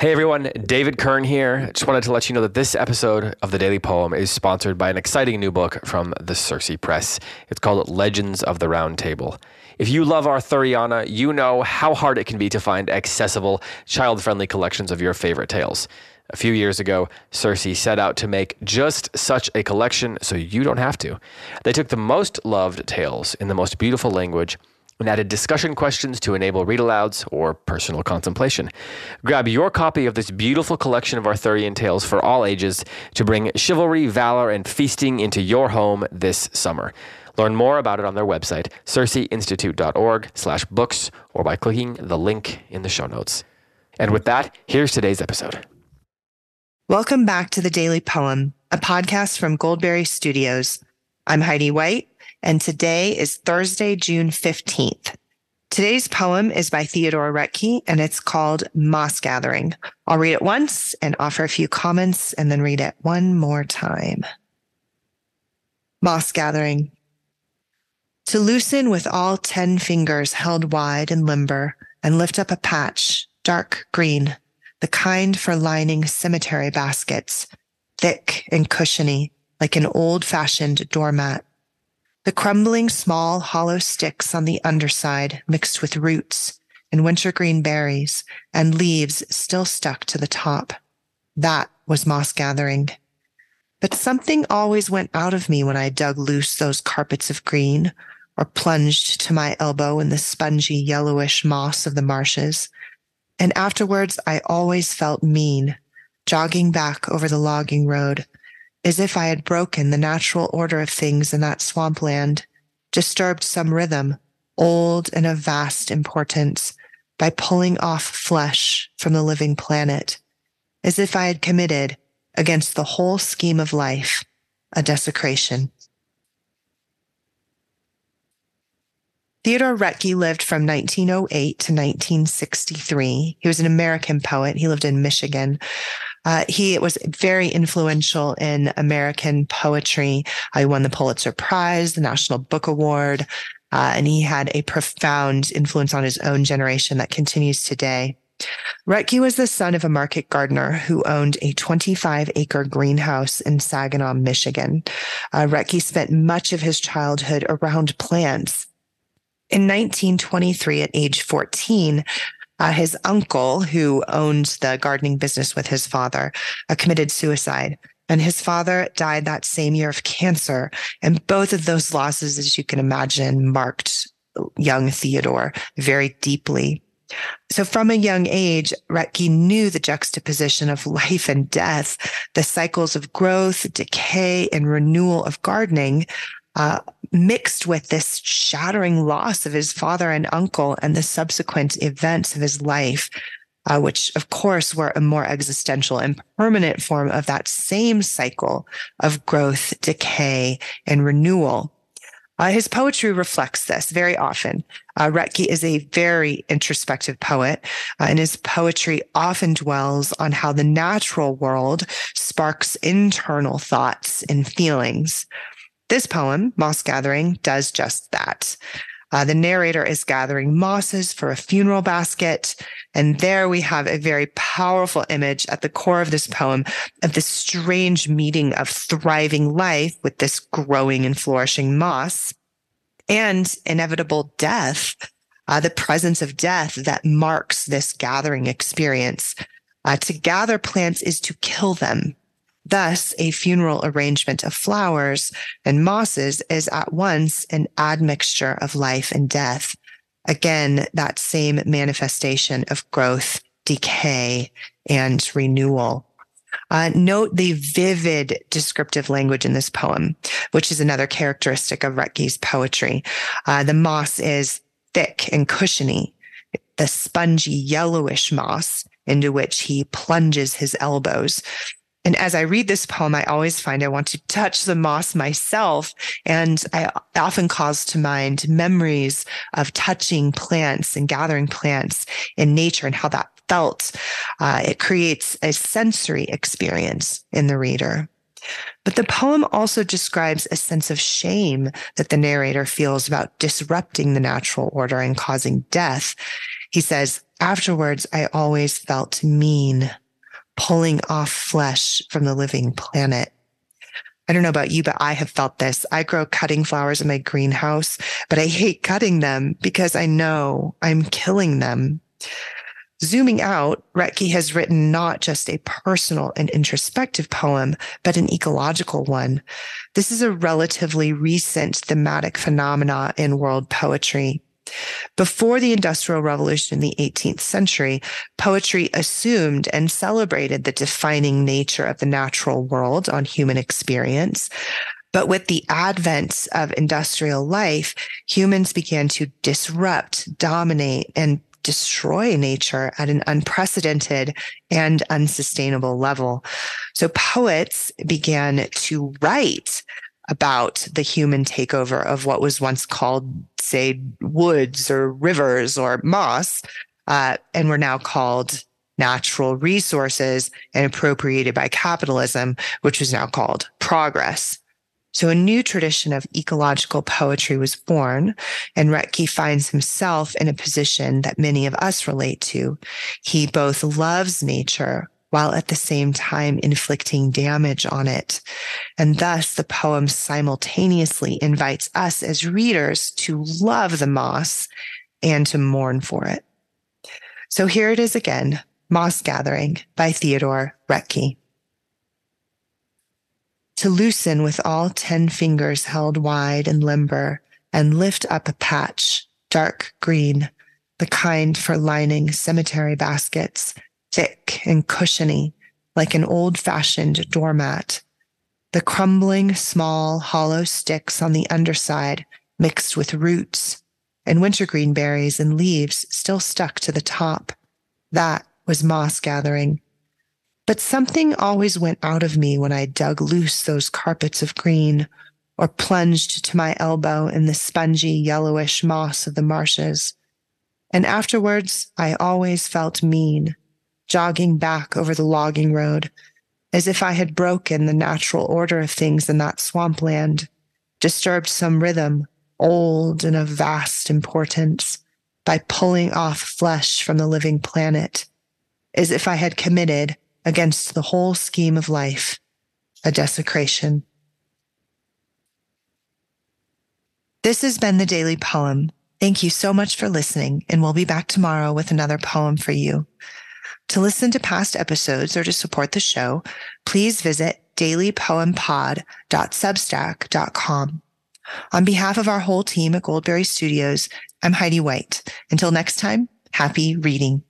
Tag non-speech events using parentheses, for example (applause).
Hey everyone, David Kern here. Just wanted to let you know that this episode of the Daily Poem is sponsored by an exciting new book from the Circe Press. It's called Legends of the Round Table. If you love Arthuriana, you know how hard it can be to find accessible, child friendly collections of your favorite tales. A few years ago, Circe set out to make just such a collection so you don't have to. They took the most loved tales in the most beautiful language and added discussion questions to enable read alouds or personal contemplation. Grab your copy of this beautiful collection of Arthurian tales for all ages to bring chivalry, valor, and feasting into your home this summer. Learn more about it on their website, circeinstitute.org slash books, or by clicking the link in the show notes. And with that, here's today's episode. Welcome back to the Daily Poem, a podcast from Goldberry Studios. I'm Heidi White and today is Thursday, June 15th. Today's poem is by Theodore Roethke and it's called Moss Gathering. I'll read it once and offer a few comments and then read it one more time. Moss Gathering. To loosen with all 10 fingers held wide and limber and lift up a patch, dark green, the kind for lining cemetery baskets, thick and cushiony, like an old fashioned doormat. The crumbling small hollow sticks on the underside mixed with roots and wintergreen berries and leaves still stuck to the top. That was moss gathering. But something always went out of me when I dug loose those carpets of green or plunged to my elbow in the spongy yellowish moss of the marshes. And afterwards, I always felt mean, jogging back over the logging road, as if I had broken the natural order of things in that swampland, disturbed some rhythm, old and of vast importance, by pulling off flesh from the living planet, as if I had committed, against the whole scheme of life, a desecration. Theodore Roethke lived from 1908 to 1963. He was an American poet. He lived in Michigan. Uh, he was very influential in American poetry. Uh, he won the Pulitzer Prize, the National Book Award, uh, and he had a profound influence on his own generation that continues today. Roethke was the son of a market gardener who owned a 25 acre greenhouse in Saginaw, Michigan. Uh, Roethke spent much of his childhood around plants. In 1923, at age 14, uh, his uncle, who owned the gardening business with his father, uh, committed suicide. And his father died that same year of cancer. And both of those losses, as you can imagine, marked young Theodore very deeply. So from a young age, Roethke knew the juxtaposition of (laughs) life and death, the cycles of growth, decay, and renewal of gardening uh, mixed with this shattering loss of his father and uncle and the subsequent events of his life, uh, which of course were a more existential and permanent form of that same cycle of growth, decay, and renewal. Uh, his poetry reflects this very often. Uh, is a very introspective poet, uh, and his poetry often dwells on how the natural world sparks internal thoughts and feelings. This poem, Moss Gathering, does just that. Uh, the narrator is gathering mosses for a funeral basket. And there we have a very powerful image at the core of this poem of this strange meeting of thriving life with this growing and flourishing moss and inevitable death, uh, the presence of death that marks this gathering experience. Uh, to gather plants is to kill them. Thus, a funeral arrangement of flowers and mosses is at once an admixture of life and death. Again, that same manifestation of growth, decay, and renewal. Uh, note the vivid descriptive language in this poem, which is another characteristic of Roethke's poetry. Uh, the moss is thick and cushiony, the spongy yellowish moss into which he plunges his elbows. And as I read this poem, I always find I want to touch the moss myself. And I often calls to mind memories of touching plants and gathering plants in nature and how that felt. Uh, it creates a sensory experience in the reader. But the poem also describes a sense of shame that the narrator feels about disrupting the natural order and causing death. He says, Afterwards, I always felt mean, pulling off flesh from the living planet. I don't know about you, but I have felt this. I grow cutting flowers in my greenhouse, but I hate cutting them because I know I'm killing them. Zooming out, Roethke has written not just a personal and introspective poem, but an ecological one. This is a relatively recent thematic phenomena in world poetry. Before the Industrial Revolution in the 18th century, poetry assumed and celebrated the defining nature of the natural world on human experience. But with the advent of industrial life, humans began to disrupt, dominate, and destroy nature at an unprecedented and unsustainable level. So poets began to write about the human takeover of what was once called, say, woods or rivers or moss, uh, and were now called natural resources and appropriated by capitalism, which was now called progress. So a new tradition of ecological poetry was born, and Roethke finds himself in a position that many of us relate to. He both loves nature while at the same time inflicting damage on it. And thus the poem simultaneously invites us as readers to love the moss and to mourn for it. So here it is again, Moss Gathering by Theodore Roethke to loosen with all 10 fingers held wide and limber and lift up a patch, dark green, the kind for lining cemetery baskets, thick and cushiony, like an old fashioned doormat. The crumbling, small, hollow sticks on the underside mixed with roots and wintergreen berries and leaves still stuck to the top. That was moss gathering. But something always went out of me when I dug loose those carpets of green or plunged to my elbow in the spongy yellowish moss of the marshes. And afterwards, I always felt mean, jogging back over the logging road, as if I had broken the natural order of things in that swampland, disturbed some rhythm, old and of vast importance, by pulling off flesh from the living planet, as if I had committed against the whole scheme of life, a desecration. This has been the Daily Poem. Thank you so much for listening, and we'll be back tomorrow with another poem for you. To listen to past episodes or to support the show, please visit dailypoempod.substack.com. On behalf of our whole team at Goldberry Studios, I'm Heidi White. Until next time, happy reading.